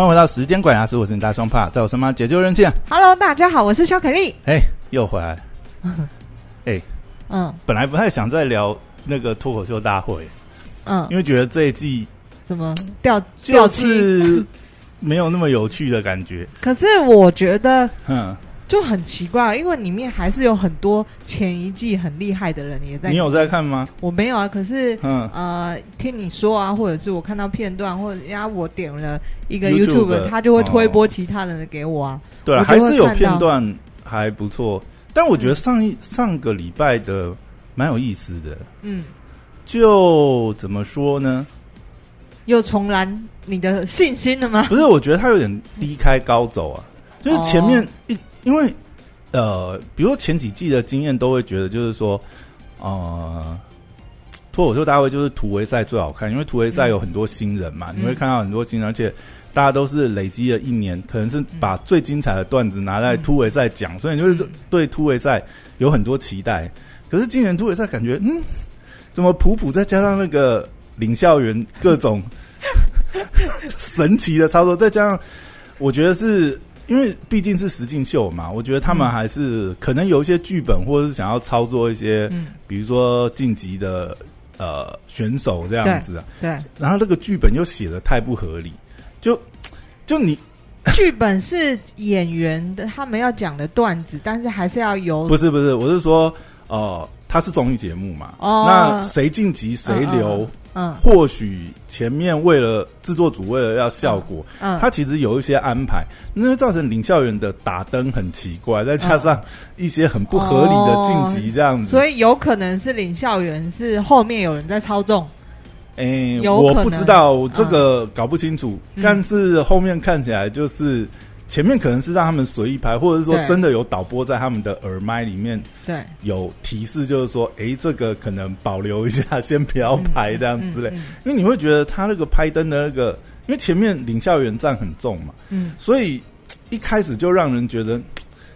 欢迎回到时间管家师，我是你大双帕，在我身旁解救人气啊！Hello，大家好，我是肖可丽。哎，又回来。哎，嗯本来不太想再聊那个脱口秀大会，嗯，因为觉得这一季怎么掉就掉漆？是 没有那么有趣的感觉。可是我觉得嗯，就很奇怪，因为里面还是有很多前一季很厉害的人也在。你有在？看吗？我没有啊，可是嗯，呃，听你说啊，或者是我看到片段，或者人家，我点了一个 YouTube YouTube，他就会推播哦其他人的给我啊。对还是有片段还不错，但我觉得上一上个礼拜的蛮有意思的。嗯，就怎么说呢？又重燃你的信心了吗？不是，我觉得他有点低开高走啊，就是前面一、因为呃，比如说前几季的经验都会觉得就是说，呃，脱口秀大会就是突围赛最好看，因为突围赛有很多新人嘛，嗯。你会看到很多新人，而且大家都是累积了一年，可能是把最精彩的段子拿在突围赛讲，所以你就是对突围赛有很多期待。可是今年突围赛感觉，嗯，怎么普普再加上那个领校园各种 神奇的操作，再加上我觉得是因为毕竟是实境秀嘛，我觉得他们嗯。还是可能有一些剧本，或者是想要操作一些，嗯，比如说晋级的呃选手这样子啊，对，然后那个剧本又写的太不合理，就就你 剧本是演员的他们要讲的段子，但是还是要由不是不是，我是说呃，它是综艺节目嘛，哦。那谁晋级谁留。嗯或许前面为了制作组为了要效果，嗯，他其实有一些安排，那就造成领校园的打灯很奇怪，再加上一些很不合理的晋级这样子。哦所以有可能是领校园是后面有人在操纵，诶、有可能。我不知道这个搞不清楚，嗯但是后面看起来就是前面可能是让他们随意拍，或者是说真的有导播在他们的耳麦里面对，有提示，就是说，诶、这个可能保留一下，先不要拍这样之类。嗯因为你会觉得他那个拍灯的那个，因为前面领校园站很重嘛，嗯。所以一开始就让人觉得，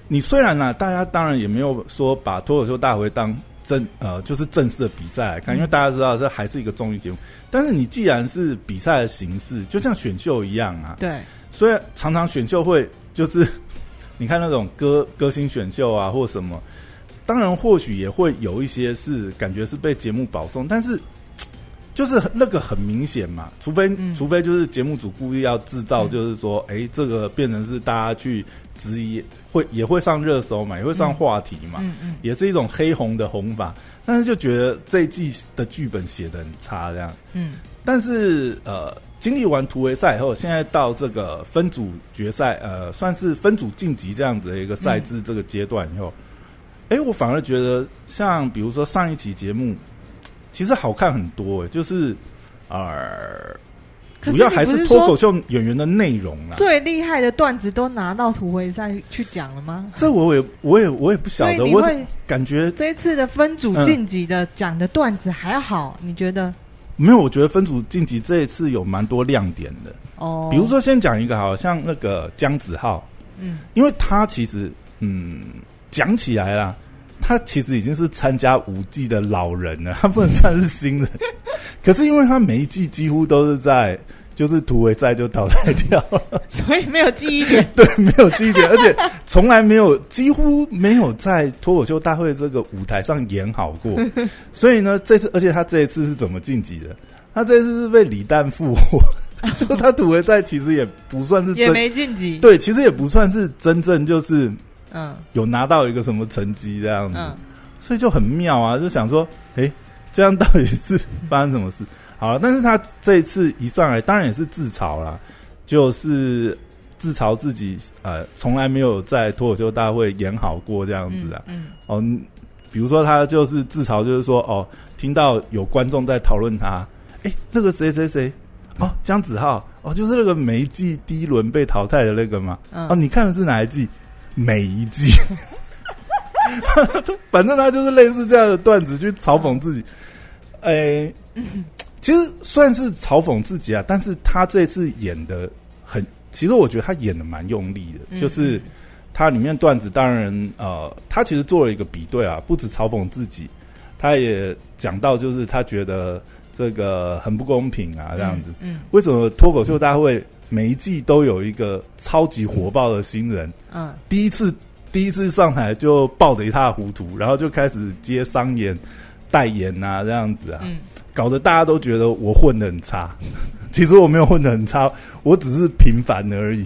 你虽然啦、大家当然也没有说把脱口秀大会当正呃就是正式的比赛来看，嗯。因为大家知道这还是一个综艺节目。但是你既然是比赛的形式，就像选秀一样啊，对，虽然常常选秀会就是 你看那种歌歌星选秀啊或什么，当然或许也会有一些是感觉是被节目保送，但是。就是那个很明显嘛，除非、嗯除非就是节目组故意要制造，嗯就是说，哎、这个变成是大家去质疑，会也会上热搜嘛，也会上话题嘛，嗯嗯也是一种黑红的红法。但是就觉得这一季的剧本写的很差，这样。嗯但是呃，经历完突围赛以后，现在到这个分组决赛，呃，算是分组晋级这样子的一个赛制这个阶段以后，哎、我反而觉得像比如说上一期节目，其实好看很多、诶就是呃，主要还是脱口秀演员的内容啦。最厉害的段子都拿到突围赛去讲了吗？这我也我也我也不晓得，我感觉这一次的分组嗯晋级的讲的段子还要好，你觉得？没有，我觉得分组晋级这一次有蛮多亮点的。哦，比如，说，先讲一个，好像那个姜子浩，嗯因为他其实，嗯，讲起来啦，他其实已经是参加五季的老人了，他不能算是新人。可是因为他每一季几乎都是在就是突围赛就淘汰掉了，所以没有记忆点。对，没有记忆点，而且从来没有几乎没有在脱口秀大会这个舞台上演好过。所以呢，这次而且他这一次是怎么晋级的？他这次是被李诞复活，就他突围赛其实也不算是也没晋级。对，其实也不算是真正就是嗯有拿到一个什么成绩这样子，嗯所以就很妙啊，就想说，诶，这样到底是发生什么事？好了，但是他这一次一上来，当然也是自嘲啦，就是自嘲自己呃，从来没有在脱口秀大会演好过这样子啊。嗯哦，嗯比如说他就是自嘲，就是说哦，听到有观众在讨论他，诶，那个谁谁谁，哦，姜子浩，哦，就是那个每一季第一轮被淘汰的那个嘛。嗯哦，你看的是哪一季？每一季，反正他就是类似这样的段子去嘲讽自己。诶、其实算是嘲讽自己啊，但是他这次演的很，其实我觉得他演的蛮用力的，嗯就是他里面段子，当然呃，他其实做了一个比对啊，不止嘲讽自己，他也讲到就是他觉得这个很不公平啊，这样子。嗯为什么脱口秀大会每一季都有一个超级火爆的新人？嗯第一次第一次上台就爆得一塌糊涂，然后就开始接商演、代言啊，这样子啊，嗯搞得大家都觉得我混的很差。其实我没有混的很差，我只是平凡而已。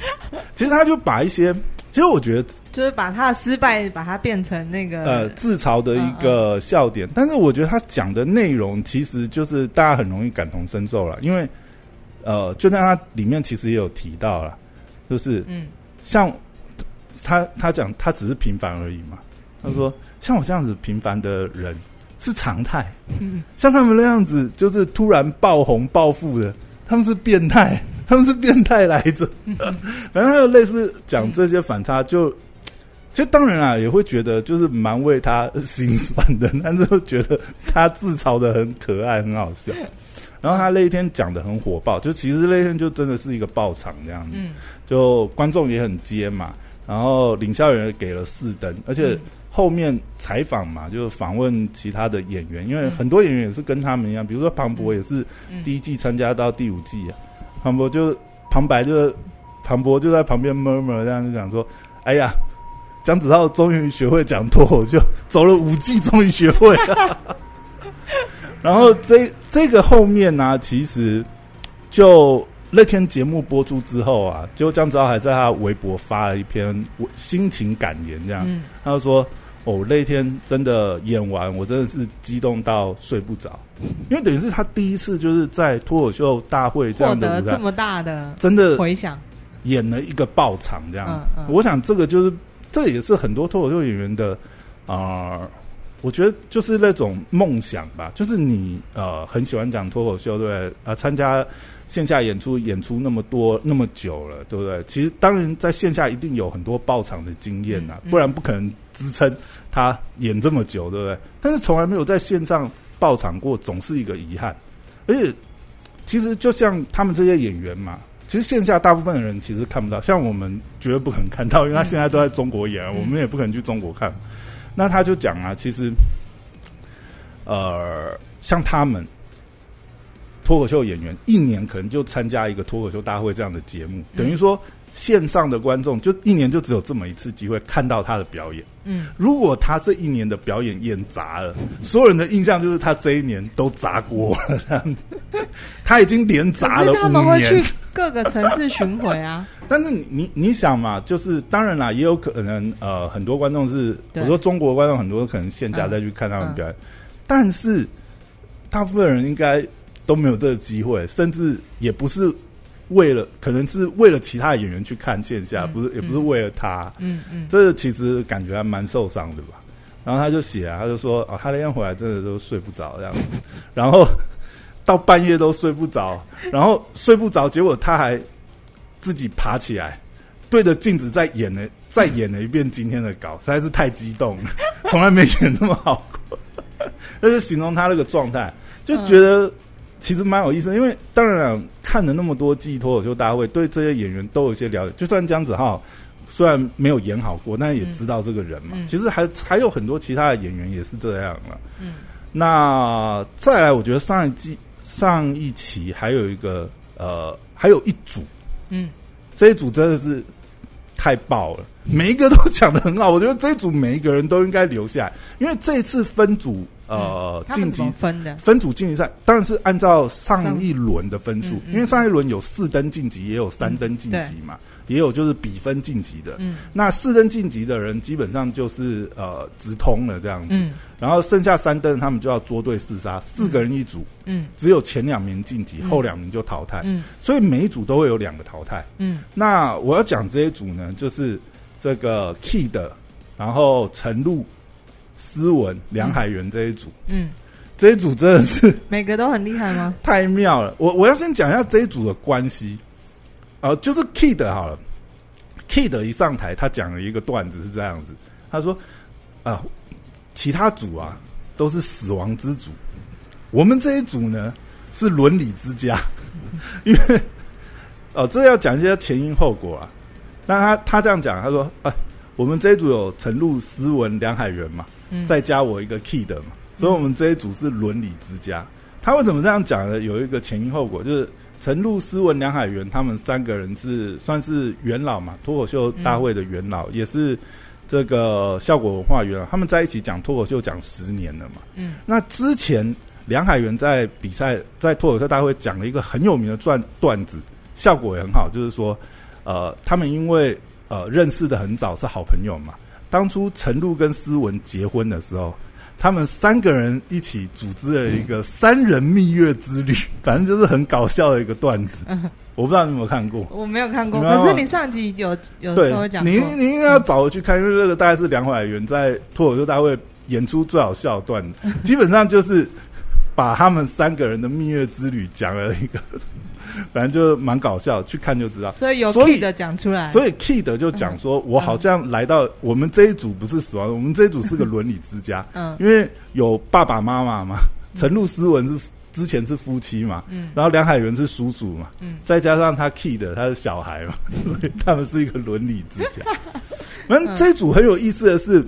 其实他就把一些，其实我觉得就是把他的失败，把它变成那个呃自嘲的一个笑点，但是我觉得他讲的内容其实就是大家很容易感同身受了，因为呃，就在他里面其实也有提到了，就是嗯。像他他讲他只是平凡而已嘛，他说像我这样子平凡的人是常态，嗯。像他们那样子就是突然爆红暴富的，他们是变态，他们是变态来着。反正还有类似讲这些反差，就其实当然啊，也会觉得就是蛮为他心酸的，但是会觉得他自嘲的很可爱，很好笑。然后他那一天讲的很火爆，就其实那一天就真的是一个爆场这样。子，嗯。就观众也很接嘛，然后领笑员也给了四灯，而且嗯后面采访嘛，就是访问其他的演员，因为嗯。很多演员也是跟他们一样，比如说庞博也是嗯。第一季参加到第五季啊，庞博就旁白就是庞博就在旁边 murmur 这样就讲说，哎呀，姜子浩终于学会讲脱口秀，走了五季终于学会了。然后这这个后面呢、其实就那天节目播出之后啊，就姜子浩还在他微博发了一篇心情感言，这样、嗯。他就说：“哦，那天真的演完，我真的是激动到睡不着，因为等于是他第一次就是在脱口秀大会这样的这么大的真的回响，演了一个爆场这样。嗯嗯我想这个就是这也是很多脱口秀演员的啊、呃我觉得就是那种梦想吧，就是你呃很喜欢讲脱口秀，对？啊、参加线下演出演出那么多那么久了，对不对？其实当然在线下一定有很多爆场的经验呐、不然不可能支撑他演这么久，对不对？但是从来没有在线上爆场过，总是一个遗憾。而且其实就像他们这些演员嘛，其实线下大部分的人其实看不到，像我们绝对不可能看到，因为他现在都在中国演，嗯我们也不可能去中国看。那他就讲啊，其实，呃，像他们脱口秀演员，一年可能就参加一个脱口秀大会这样的节目，等于说线上的观众就一年就只有这么一次机会看到他的表演。嗯。如果他这一年的表演演砸了，所有人的印象就是他这一年都砸锅了这样子。他已经连砸了五年他们会去，各个城市巡回啊，但是你你你想嘛，就是当然啦，也有可能呃，很多观众是对。我说中国观众很多可能线下嗯。再去看他们表演，但是大部分人应该都没有这个机会，甚至也不是为了，可能是为了其他演员去看线下，嗯不是也不是为了他。嗯嗯这其实感觉还蛮受伤的吧。然后他就写啊，他就说啊，他那天回来真的都睡不着这样子，然后到半夜都睡不着，然后睡不着，结果他还自己爬起来，对着镜子再演了再演了一遍今天的稿，实在是太激动了，从来没演这么好过。那就形容他那个状态，就觉得其实蛮有意思的，因为当然了看了那么多季脱口秀大会，对这些演员都有一些了解。就算姜子浩虽然没有演好过，但也知道这个人嘛。其实还还有很多其他的演员也是这样了。嗯那再来，我觉得上一季上一期还有一个呃，还有一组，嗯这一组真的是太爆了，每一个都讲的很好。我觉得这一组每一个人都应该留下来，因为这一次分组呃晋级分的？分组晋级赛当然是按照上一轮的分数因为上一轮有四登晋级，也有三登晋级嘛，也有就是比分晋级的。嗯。那四登晋级的人基本上就是呃直通了这样子，嗯。然后剩下三登他们就要捉对厮杀，四个人一组，嗯。只有前两名晋级，嗯。后两名就淘汰，嗯。所以每一组都会有两个淘汰。嗯。那我要讲这一组呢，就是这个 Key 的然后陈露、思文、梁海源这一组，嗯，这一组真的是 每个都很厉害吗？太妙了。我我要先讲一下这一组的关系，呃，就是 Kid 好了，Kid 一上台，他讲了一个段子是这样子，他说啊、其他组啊都是死亡之组，我们这一组呢是伦理之家，因为哦，这要讲一些前因后果啊。那他他这样讲，他说啊，我们这一组有陈露、思文、梁海源嘛，嗯再加我一个 Kid 嘛，所以我们这一组是伦理之家。他为什么这样讲呢？有一个前因后果，就是陈露、思文、梁海源他们三个人是算是元老嘛，脱口秀大会的元老，也是这个效果文化元老。他们在一起讲脱口秀讲十年了嘛。嗯，那之前梁海源在比赛在脱口秀大会讲了一个很有名的段段子，效果也很好，就是说，呃，他们因为呃认识的很早，是好朋友嘛。当初陈露跟思文结婚的时候。他们三个人一起组织了一个三人蜜月之旅，反正就是很搞笑的一个段子。我不知道你有没有看过，我没有看过。可是你上集有有稍微讲，你你应该要找我去看，因为这个大概是梁海源在脱口秀大会演出最好笑的段子，基本上就是把他们三个人的蜜月之旅讲了一个。反正就蛮搞笑，去看就知道。所以有 key 的讲出来，所以 key 的就讲说，我好像来到我们这一组不是死亡，我们这一组是个伦理之家。嗯，因为有爸爸妈妈嘛，陈露思文是之前是夫妻嘛，嗯，然后梁海源是叔叔嘛，嗯，再加上他 key 的他是小孩嘛，所以他们是一个伦理之家。反正这一组很有意思的是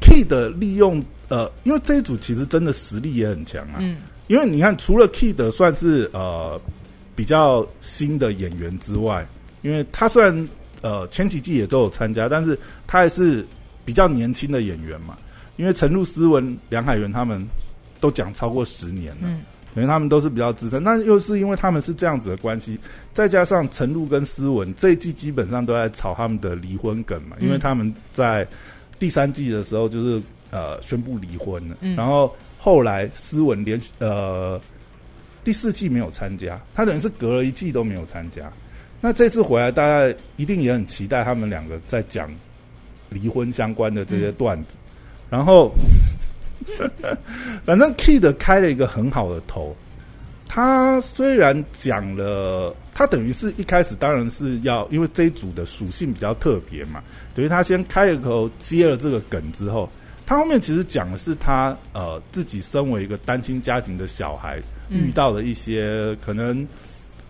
，key 的利用呃，因为这一组其实真的实力也很强啊。嗯，因为你看，除了 key 的算是呃。比较新的演员之外，因为他虽然呃前几季也都有参加，但是他还是比较年轻的演员嘛。因为陈露、思文、梁海源他们都讲超过十年了，因为他们都是比较资深。那又是因为他们是这样子的关系，再加上陈露跟思文这一季基本上都在炒他们的离婚梗嘛，因为他们在第三季的时候就是呃宣布离婚了，然后后来思文连呃。第四季没有参加，他等于是隔了一季都没有参加。那这次回来，大家一定也很期待他们两个在讲离婚相关的这些段子。然后，反正 Kid 开了一个很好的头。他虽然讲了，他等于是一开始当然是要，因为这一组的属性比较特别嘛，等于他先开了口接了这个梗之后，他后面其实讲的是他呃自己身为一个单亲家庭的小孩。遇到的一些可能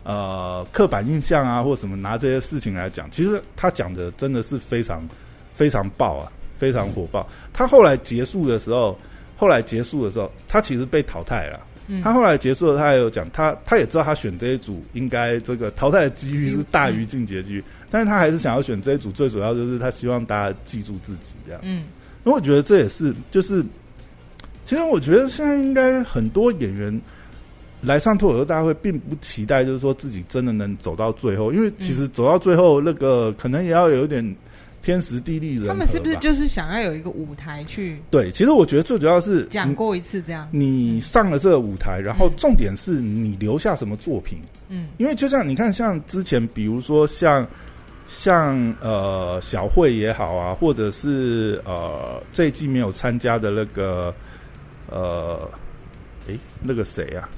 呃刻板印象啊，或什么拿这些事情来讲，其实他讲的真的是非常非常爆啊，非常火爆。他后来结束的时候，后来结束的时候，他其实被淘汰了。他后来结束了，他也有讲，他他也知道他选这一组应该这个淘汰的几率是大于晋级几率，但是他还是想要选这一组，最主要就是他希望大家记住自己这样。嗯，因为我觉得这也是就是，其实我觉得现在应该很多演员。来上脱口秀大会，并不期待就是说自己真的能走到最后，因为其实走到最后，那个可能也要有一点天时地利人。他们是不是就是想要有一个舞台去？对，其实我觉得最主要是讲过一次这样。你上了这个舞台，然后重点是你留下什么作品？嗯，因为就像你看，像之前比如说像像呃小慧也好啊，或者是呃这一季没有参加的那个呃，诶，那个谁啊？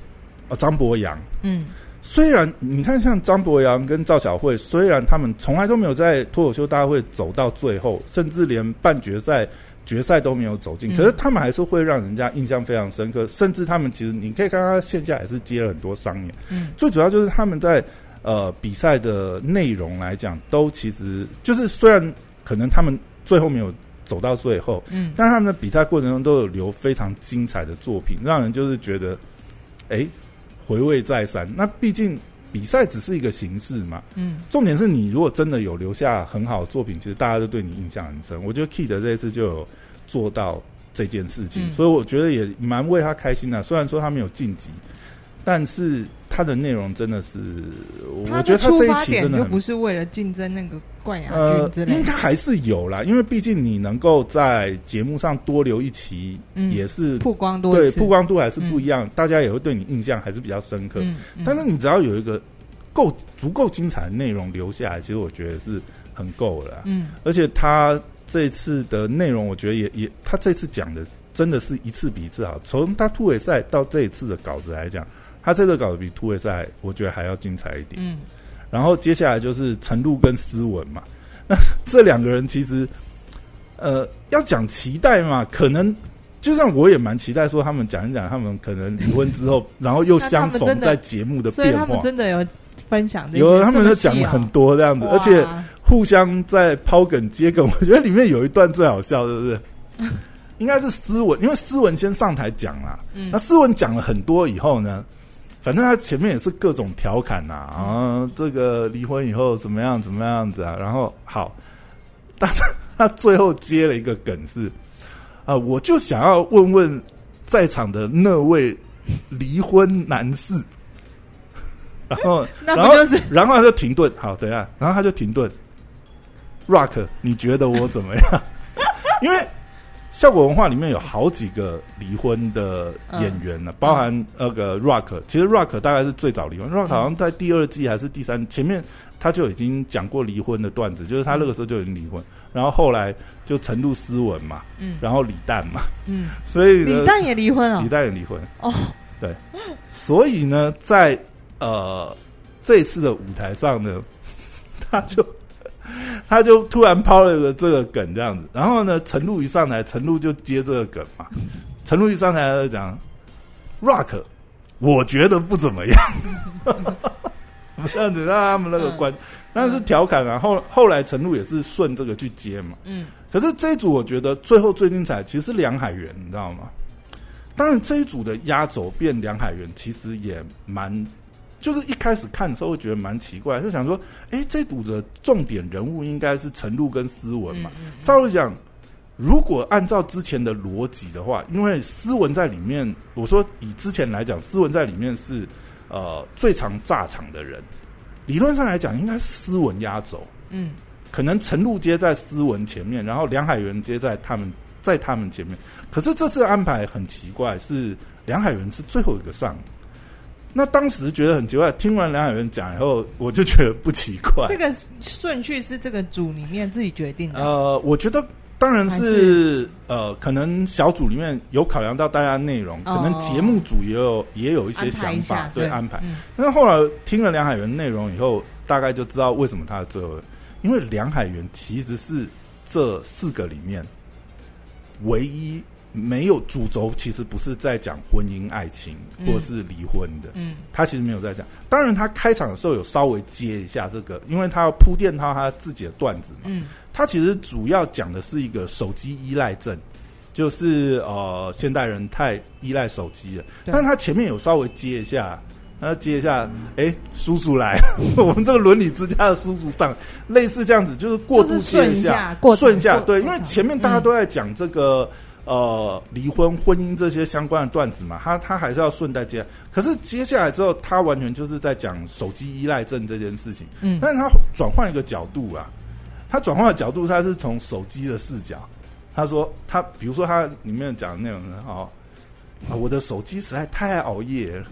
啊，张博洋，嗯，虽然你看像张博洋跟赵小慧，虽然他们从来都没有在脱口秀大会走到最后，甚至连半决赛、决赛都没有走进，可是他们还是会让人家印象非常深刻。甚至他们其实你可以看他线下也是接了很多商演，嗯，最主要就是他们在呃比赛的内容来讲，都其实就是虽然可能他们最后没有走到最后，嗯，但他们的比赛过程中都有留非常精彩的作品，让人就是觉得，哎。回味再三，那毕竟比赛只是一个形式嘛。嗯，重点是你如果真的有留下很好的作品，其实大家都对你印象很深。我觉得 Kid 这一次就有做到这件事情，所以我觉得也蛮为他开心的。虽然说他没有晋级。但是它的内容真的是，我觉得他这一期真的不是为了竞争那个冠亚军之类，应该还是有啦。因为毕竟你能够在节目上多留一期，也是曝光多，对曝光度还是不一样，大家也会对你印象还是比较深刻。但是你只要有一个够足够精彩的内容留下来，其实我觉得是很够了。嗯，而且他这次的内容，我觉得也也，他这次讲的真的是一次比一次好。从他突围赛到这一次的稿子来讲。他这个搞得比突围赛，我觉得还要精彩一点。嗯，然后接下来就是陈露跟思文嘛，那这两个人其实，呃，要讲期待嘛，可能就像我也蛮期待说他们讲一讲他们可能离婚之后，然后又相逢在节目的变化，真的有分享，有他们都讲了很多这样子，而且互相在抛梗接梗，我觉得里面有一段最好笑，是不是？应该是思文，因为思文先上台讲啦。嗯那思文讲了很多以后呢，反正他前面也是各种调侃呐、啊，这个离婚以后怎么样怎么样子啊，然后好，但是他最后接了一个梗是，啊、我就想要问问在场的那位离婚男士，然后然后就是然后他就停顿，好，等一下，然后他就停顿。Rock，你觉得我怎么样？因为效果文化里面有好几个离婚的演员呢，包含那个 Rock。其实 Rock 大概是最早离婚，Rock 好像在第二季还是第三前面他就已经讲过离婚的段子，就是他那个时候就已经离婚，然后后来就陈露斯文嘛，嗯。然后李诞嘛，嗯，所以李诞也离婚了李诞也离婚，哦，对。所以呢，在呃这次的舞台上呢，他就 他就突然抛了个这个梗这样子，然后呢，陈露一上台，陈露就接这个梗嘛，陈露一上台就讲 Rock，我觉得不怎么样，这样子让他们那个关，但是调侃啊，后后来陈露也是顺这个去接嘛，嗯。可是这一组我觉得最后最精彩，其实是梁海源，你知道吗？当然这一组的压轴变梁海源，其实也蛮，就是一开始看的时候会觉得蛮奇怪，就想说，哎，这组的重点人物应该是陈露跟思文嘛。嗯照理讲，如果按照之前的逻辑的话，因为思文在里面，我说以之前来讲，思文在里面是呃最常炸场的人，理论上来讲，应该是思文压轴。嗯可能陈露接在思文前面，然后梁海源接在他们在他们前面。可是这次安排很奇怪，是梁海源是最后一个上。那当时觉得很奇怪，听完梁海源讲以后，我就觉得不奇怪这。个顺序是这个组里面自己决定的。呃，我觉得当然还是呃，可能小组里面有考量到大家内容，哦可能节目组也有也有一些想法，对安排。嗯但是后来听了梁海源内容以后，大概就知道为什么他的最后，因为梁海源其实是这四个里面唯一没有主轴，其实不是在讲婚姻、爱情嗯或是离婚的，嗯他其实没有在讲。当然，他开场的时候有稍微接一下这个，因为他要铺垫他他自己的段子嘛。嗯他其实主要讲的是一个手机依赖症，就是呃现代人太依赖手机了。但他前面有稍微接一下，他接一下，哎、叔叔来，我们这个伦理之家的叔叔上，类似这样子，就是过渡一下过顺一下，对，因为前面大家都在讲这个。呃，离婚、婚姻这些相关的段子嘛，他他还是要顺带接。可是接下来之后，他完全就是在讲手机依赖症这件事情。嗯但是他转换一个角度啊，他转换的角度，他是从手机的视角。他说，他比如说他里面讲的内容呢，哦，啊，我的手机实在太爱熬夜了，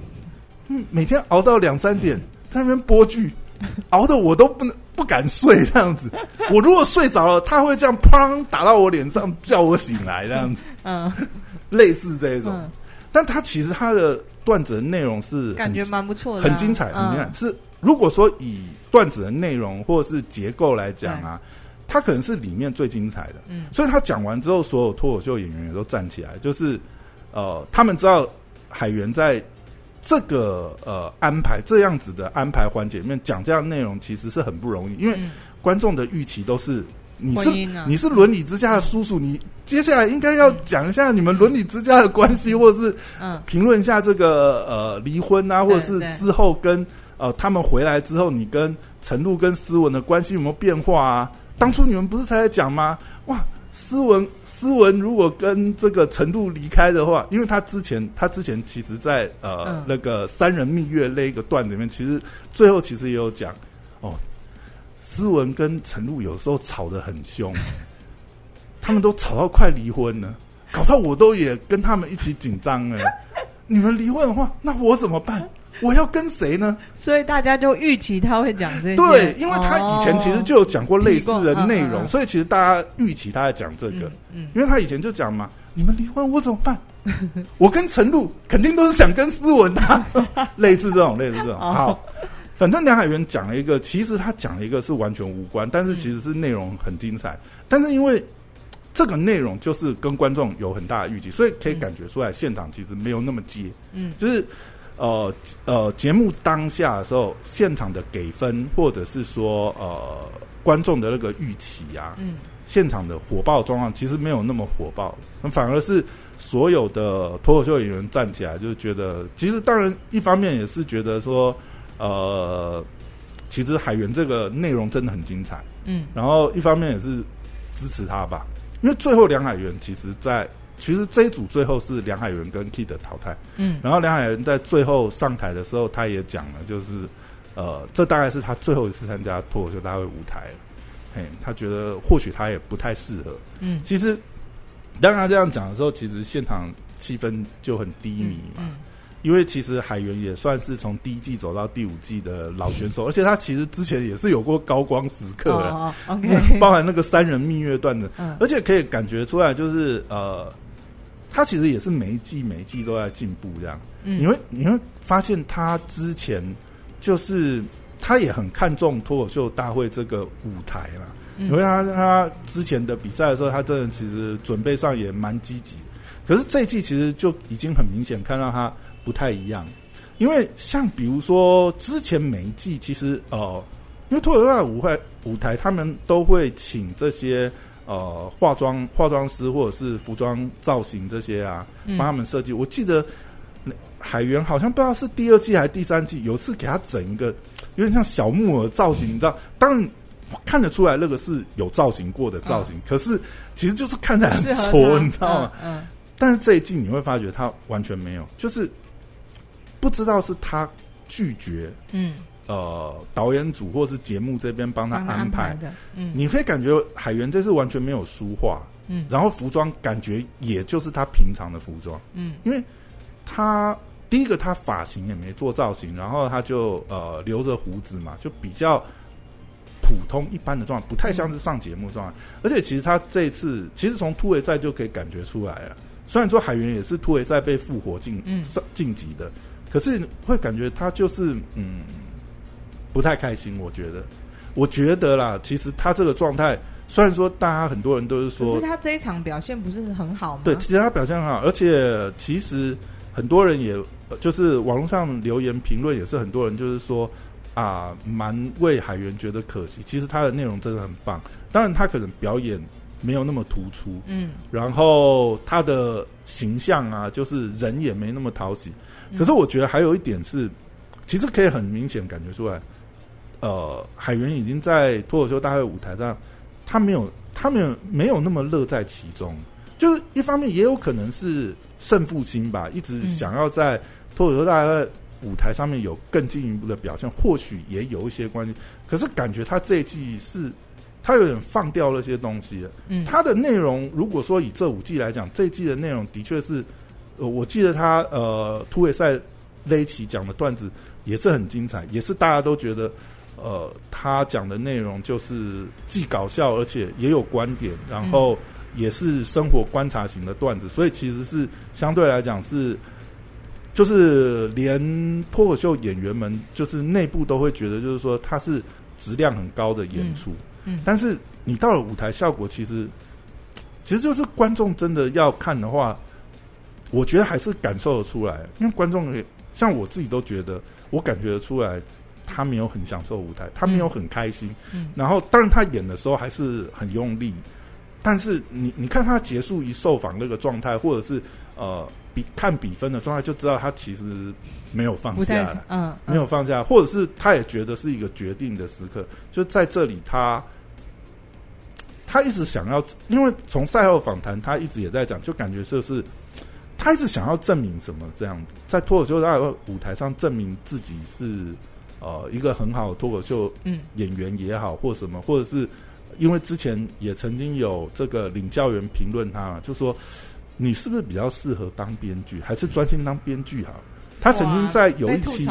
嗯，每天熬到两三点，在那边播剧，熬的我都不能不敢睡这样子。我如果睡着了，他会这样砰打到我脸上，叫我醒来这样子，嗯 类似这一种。嗯，但他其实他的段子的内容是感觉蛮不错的啊，很精彩，很精彩。嗯是如果说以段子的内容或者是结构来讲啊，他可能是里面最精彩的。嗯所以他讲完之后，所有脱口秀演员也都站起来，就是呃，他们知道海源在这个呃安排这样子的安排环节里面讲这样的内容，其实是很不容易，因为嗯观众的预期都是。你是啊你是伦理之家的叔叔，你接下来应该要讲一下你们伦理之家的关系，或者是嗯评论一下这个呃离婚啊，或者是之后跟呃他们回来之后，你跟陈露跟思文的关系有没有变化啊？当初你们不是才在讲吗？哇，思文思文如果跟这个陈露离开的话，因为他之前他之前其实在呃、嗯那个三人蜜月那个段子里面，其实最后其实也有讲哦，思文跟陈露有时候吵得很凶，他们都吵到快离婚了。搞到我都也跟他们一起紧张了。你们离婚的话，那我怎么办？我要跟谁呢？所以大家就预期他会讲这些，对，因为他以前其实就有讲过类似的内容，所以其实大家预期他在讲这个。嗯因为他以前就讲嘛，你们离婚我怎么办？我跟陈露肯定都是想跟思文的啊，类似这种，类似这种。哦好，反正梁海源讲了一个，其实他讲了一个是完全无关，但是其实是内容很精彩。但是因为这个内容就是跟观众有很大的预期，所以可以感觉出来现场其实没有那么接。嗯就是呃呃，节目当下的时候，现场的给分或者是说呃观众的那个预期啊，嗯。现场的火爆状况其实没有那么火爆，反而是所有的脱口秀演员站起来，就是觉得，其实当然一方面也是觉得说，呃，其实海源这个内容真的很精彩，嗯，然后一方面也是支持他吧，因为最后梁海源其实，在其实这一组最后是梁海源跟 Kid 淘汰，嗯，然后梁海源在最后上台的时候，他也讲了，就是呃，这大概是他最后一次参加脱口秀大会舞台了。嘿，他觉得或许他也不太适合。嗯，其实当他这样讲的时候，其实现场气氛就很低迷嘛。嗯，因为其实海源也算是从第一季走到第五季的老选手，而且他其实之前也是有过高光时刻的，包含那个三人蜜月段的，嗯而且可以感觉出来，就是呃，他其实也是每一季每一季都在进步，这样。嗯你会你会发现他之前就是他也很看重脱口秀大会这个舞台啦。嗯因为他他之前的比赛的时候，他真的其实准备上也蛮积极。可是这一季其实就已经很明显看到他不太一样，因为像比如说之前每一季其实呃，因为脱口秀大会舞会舞台他们都会请这些呃化妆化妆师或者是服装造型这些啊，嗯帮他们设计。我记得海源好像不知道是第二季还是第三季，有次给他整一个有点像小木偶造型，你知道？当然看得出来那个是有造型过的造型，可是其实就是看起来很挫，你知道吗？？嗯但是这一季你会发觉他完全没有，就是不知道是他拒绝嗯，呃导演组或是节目这边帮他安排，的，嗯，你可以感觉海源这次完全没有书画，嗯。然后服装感觉也就是他平常的服装，嗯。因为他第一个他发型也没做造型，然后他就呃留着胡子嘛，就比较普通一般的状态，不太像是上节目状态。而且其实他这一次其实从突围赛就可以感觉出来了，虽然说海源也是突围赛被复活晋嗯。上晋级的，可是会感觉他就是嗯不太开心。我觉得，我觉得啦，其实他这个状态。虽然说大家很多人都是说可是他这一场表现不是很好吗？对，其实他表现很好，而且其实很多人也呃就是网络上留言评论也是很多人就是说啊，蛮为海源觉得可惜。其实他的内容真的很棒，当然他可能表演没有那么突出，嗯，然后他的形象啊，就是人也没那么讨喜。嗯可是我觉得还有一点是，其实可以很明显感觉出来，呃，海源已经在脱口秀大会舞台上，他没有他没有没有那么乐在其中。就是一方面也有可能是胜负心吧，一直嗯想要在脱口秀大会舞台上面有更进一步的表现，或许也有一些关系。可是感觉他这一季是，他有点放掉那些东西了。嗯，他的内容，如果说以这五季来讲，这一季的内容的确是，呃，我记得他呃突围赛那一期讲的段子也是很精彩，也是大家都觉得，呃，他讲的内容就是既搞笑，而且也有观点，然后也是生活观察型的段子，所以其实是相对来讲是。就是连脱口秀演员们，就是内部都会觉得，就是说他是质量很高的演出，嗯，但是你到了舞台效果，其实其实就是观众真的要看的话，我觉得还是感受得出来，因为观众也像我自己都觉得，我感觉得出来，他没有很享受舞台，他没有很开心。嗯然后当然他演的时候还是很用力，但是你你看他结束一受访那个状态，或者是呃比看比分的状态，就知道他其实没有放下来。嗯，嗯没有放下，或者是他也觉得是一个决定的时刻，就在这里他。他一直想要，因为从赛后访谈，他一直也在讲，就感觉就是他一直想要证明什么这样子，在脱口秀大会舞台上证明自己是呃一个很好的脱口秀嗯。演员也好，或什么，或者是因为之前也曾经有这个领教员评论他嘛，就说你是不是比较适合当编剧，还是专心当编剧好？他曾经在有一期，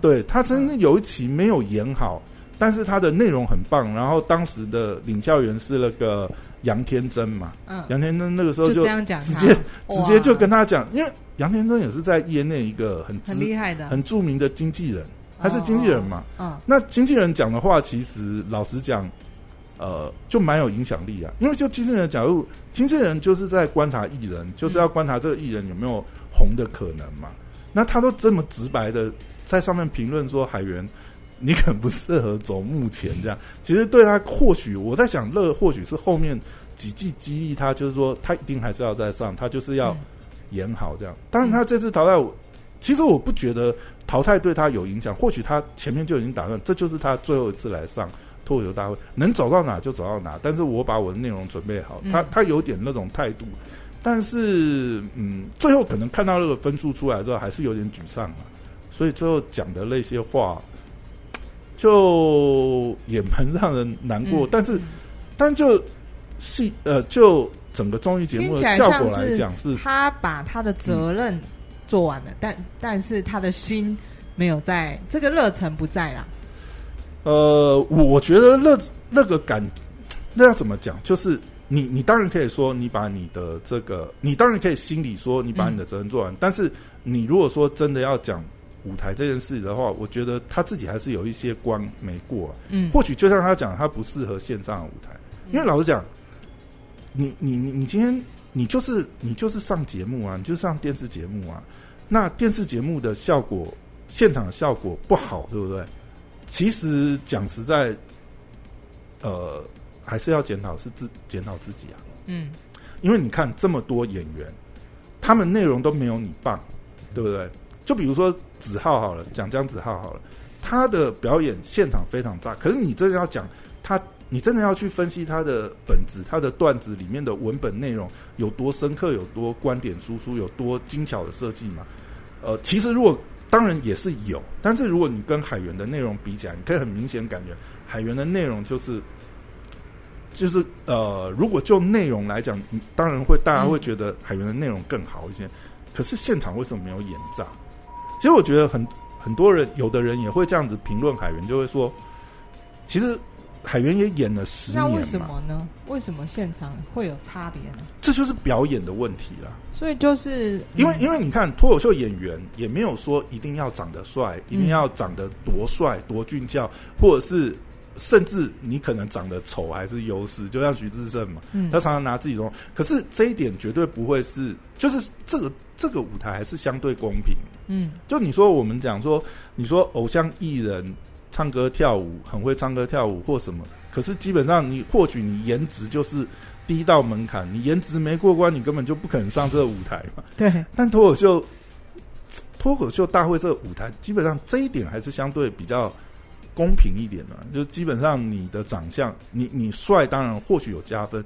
对他真的有一期没有演好，但是他的内容很棒。然后当时的领教员是那个杨天真嘛，嗯，杨天真那个时候就直接哇。直接就跟他讲，因为杨天真也是在业内一个很知很厉害的，很著名的经纪人，他是经纪人嘛。嗯那经纪人讲的话，其实老实讲，呃，就蛮有影响力啊。因为就经纪人的角度，经纪人就是在观察艺人，就是要观察这个艺人有没有红的可能嘛。那他都这么直白的在上面评论说海源，你可能不适合走目前这样。其实对他，或许我在想，乐或许是后面几季激励他，就是说他一定还是要再上，他就是要演好这样。当然，他这次淘汰，我其实我不觉得淘汰对他有影响。或许他前面就已经打算，这就是他最后一次来上脱口秀大会，能走到哪就走到哪。但是我把我的内容准备好，他他有点那种态度。但是，嗯，最后可能看到那个分数出来之后，还是有点沮丧啊。所以最后讲的那些话，就也蛮让人难过。但是，但就戏呃，就整个综艺节目的效果来讲，是他把他的责任做完了，但但是他的心没有在，这个热忱不在啦。呃，我觉得那那个感，那要怎么讲？就是。你你当然可以说你把你的这个，你当然可以心里说你把你的责任做完，但是你如果说真的要讲舞台这件事的话，我觉得他自己还是有一些关没过。嗯，或许就像他讲，他不适合线上的舞台，因为老实讲，你你你你今天你就是你就是上节目啊，你就上电视节目啊，那电视节目的效果，现场的效果不好，对不对？其实讲实在，呃。还是要检讨，是自检讨自己啊。嗯，因为你看这么多演员，他们内容都没有你棒，对不对？就比如说子浩好了，讲江子浩好了，他的表演现场非常炸。可是你真的要讲他，你真的要去分析他的本子、他的段子里面的文本内容有多深刻、有多观点输出、有多精巧的设计嘛？呃，其实如果当然也是有，但是如果你跟海源的内容比起来，你可以很明显感觉海源的内容就是。就是呃，如果就内容来讲，当然会大家会觉得海源的内容更好一些。可是现场为什么没有演炸？其实我觉得很很多人，有的人也会这样子评论海源，就会说，其实海源也演了十年那为什么呢？为什么现场会有差别呢？这就是表演的问题了。所以就是因为因为你看脱口秀演员也没有说一定要长得帅，一定要长得多帅多俊俏，或者是。甚至你可能长得丑还是优势，就像徐志胜嘛，他常常拿自己说，可是这一点绝对不会是，就是这个这个舞台还是相对公平。嗯，就你说我们讲说，你说偶像艺人唱歌跳舞很会唱歌跳舞或什么，可是基本上你或许你颜值就是低到门槛，你颜值没过关，你根本就不可能上这个舞台嘛。对，但脱口秀脱口秀大会这个舞台，基本上这一点还是相对比较。公平一点呢，就基本上你的长相，你你帅当然或许有加分，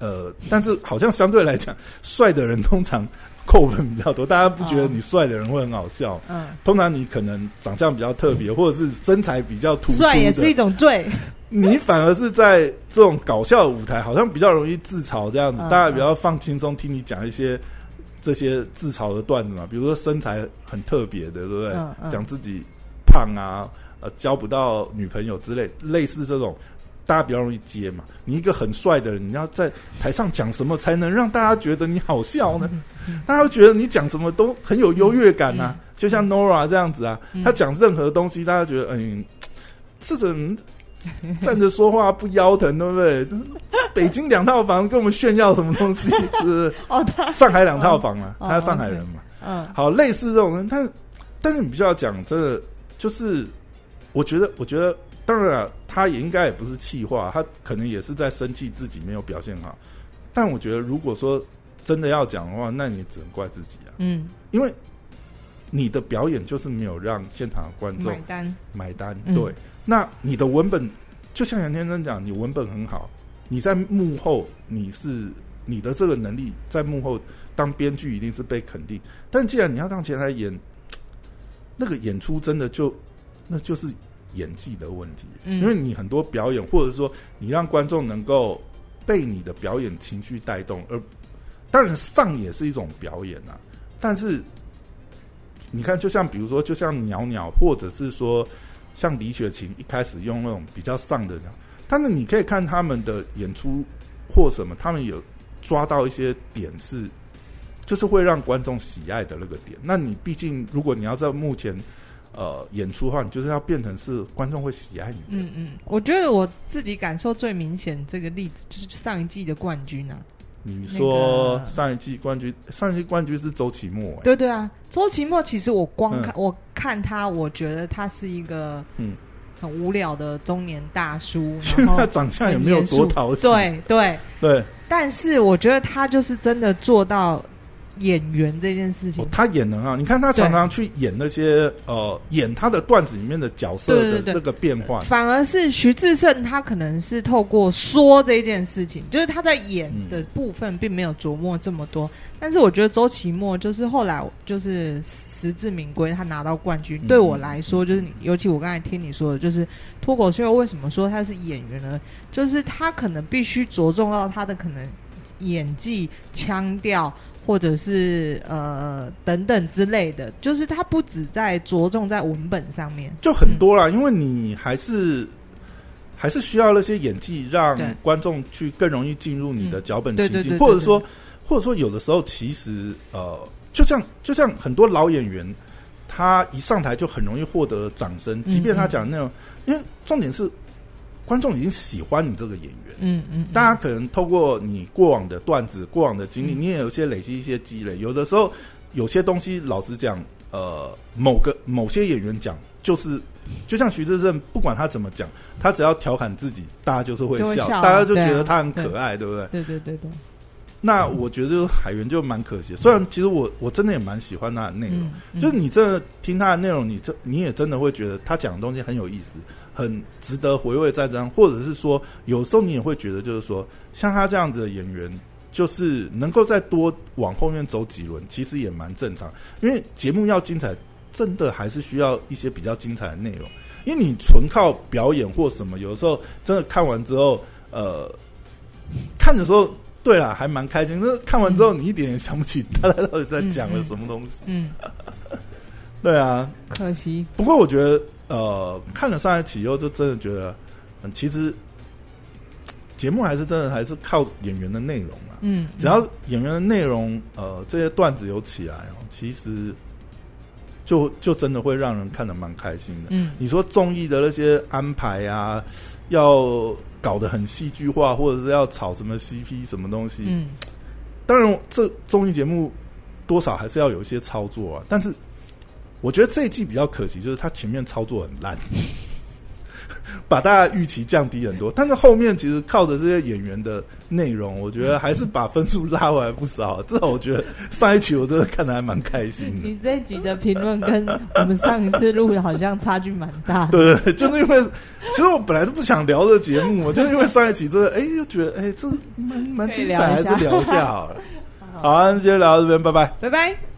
呃，但是好像相对来讲，帅的人通常扣分比较多。大家不觉得你帅的人会很好笑？嗯，通常你可能长相比较特别，或者是身材比较突出，帅也是一种罪。你反而是在这种搞笑舞台，好像比较容易自嘲这样子，大家比较放轻松听你讲一些这些自嘲的段子嘛，比如说身材很特别的，对不对？讲自己胖啊。呃，交不到女朋友之类，类似这种，大家比较容易接嘛。你一个很帅的人，你要在台上讲什么才能让大家觉得你好笑呢？大家觉得你讲什么都很有优越感呐。就像 Nora 这样子啊，他讲任何东西，大家觉得，嗯，这种站着说话不腰疼，对不对？北京两套房跟我们炫耀什么东西？是不是？哦，上海两套房啊，他是上海人嘛。嗯，好，类似这种人，但但是你必须要讲，这就是。我觉得，我觉得，当然，他也应该也不是气话，他可能也是在生气自己没有表现好。但我觉得，如果说真的要讲的话，那你只能怪自己啊。嗯，因为你的表演就是没有让现场的观众买单，买单。对，那你的文本就像杨天真讲，你文本很好，你在幕后你是你的这个能力在幕后当编剧一定是被肯定。但既然你要当前台演，那个演出真的就那就是。演技的问题，因为你很多表演，或者说你让观众能够被你的表演情绪带动，而当然上也是一种表演啊。但是你看，就像比如说，就像鸟鸟，或者是说像李雪琴一开始用那种比较丧的，但是你可以看他们的演出或什么，他们有抓到一些点是，就是会让观众喜爱的那个点。那你毕竟，如果你要在目前。呃，演出的话，你就是要变成是观众会喜爱你。嗯嗯，我觉得我自己感受最明显这个例子就是上一季的冠军啊。你说上一季冠军，上一季冠军是周奇墨。对对啊，周奇墨其实我光看我看他，我觉得他是一个嗯很无聊的中年大叔，然后他长相也没有多讨喜，对对，对，但是我觉得他就是真的做到演员这件事情哦，他演能啊，你看他常常去演那些呃，演他的段子里面的角色的那个变换，反而是徐志胜，他可能是透过说这件事情，就是他在演的部分并没有琢磨这么多。但是我觉得周奇墨就是后来就是实至名归，他拿到冠军。嗯对我来说，就是你，尤其我刚才听你说的，就是脱口秀为什么说他是演员呢？就是他可能必须着重到他的可能演技、腔调。或者是呃等等之类的，就是它不止在着重在文本上面，就很多啦，因为你还是还是需要那些演技，让观众去更容易进入你的脚本情境，或者说，或者说有的时候其实呃，就像就像很多老演员，他一上台就很容易获得掌声，即便他讲的内容，因为重点是观众已经喜欢你这个演员。嗯嗯，大家可能透过你过往的段子、过往的经历，嗯你也有些累积一些积累。有的时候，有些东西，老实讲，呃，某个某些演员讲，就是就像徐志胜，不管他怎么讲，他只要调侃自己，大家就是会笑，会笑啊大家就觉得他很可爱，对不对？对对对对，那我觉得海源就蛮可惜的，虽然其实我我真的也蛮喜欢他的内容，就是你真的听他的内容，你这你也真的会觉得他讲的东西很有意思，很值得回味再张，或者是说，有时候你也会觉得，就是说，像他这样子的演员，就是能够再多往后面走几轮，其实也蛮正常。因为节目要精彩，真的还是需要一些比较精彩的内容。因为你纯靠表演或什么，有的时候真的看完之后，呃，看的时候。对啦，还蛮开心。那看完之后，你一点也想不起他到底在讲了什么东西。嗯，对啊，可惜，不过我觉得，呃，看了上一期以后，就真的觉得，嗯，其实节目还是真的还是靠演员的内容啊。嗯，只要演员的内容，呃，这些段子有起来哦，其实就就真的会让人看得蛮开心的。嗯你说综艺的那些安排啊，要搞得很戏剧化，或者是要炒什么 CP 什么东西，嗯当然，这综艺节目多少还是要有一些操作啊。但是，我觉得这一季比较可惜，就是他前面操作很烂，把大家预期降低很多。但是后面其实靠着这些演员的内容，我觉得还是把分数拉回来不少。至少我觉得上一期我真的看的还蛮开心的。你这一集的评论跟我们上一次录的好像差距蛮大。对对对，就是因为其实我本来都不想聊这节目，我就是因为上一期真的哎，又觉得哎，这蛮蛮精彩，还是聊一下好了。好，那今天聊到这边，拜拜。拜拜。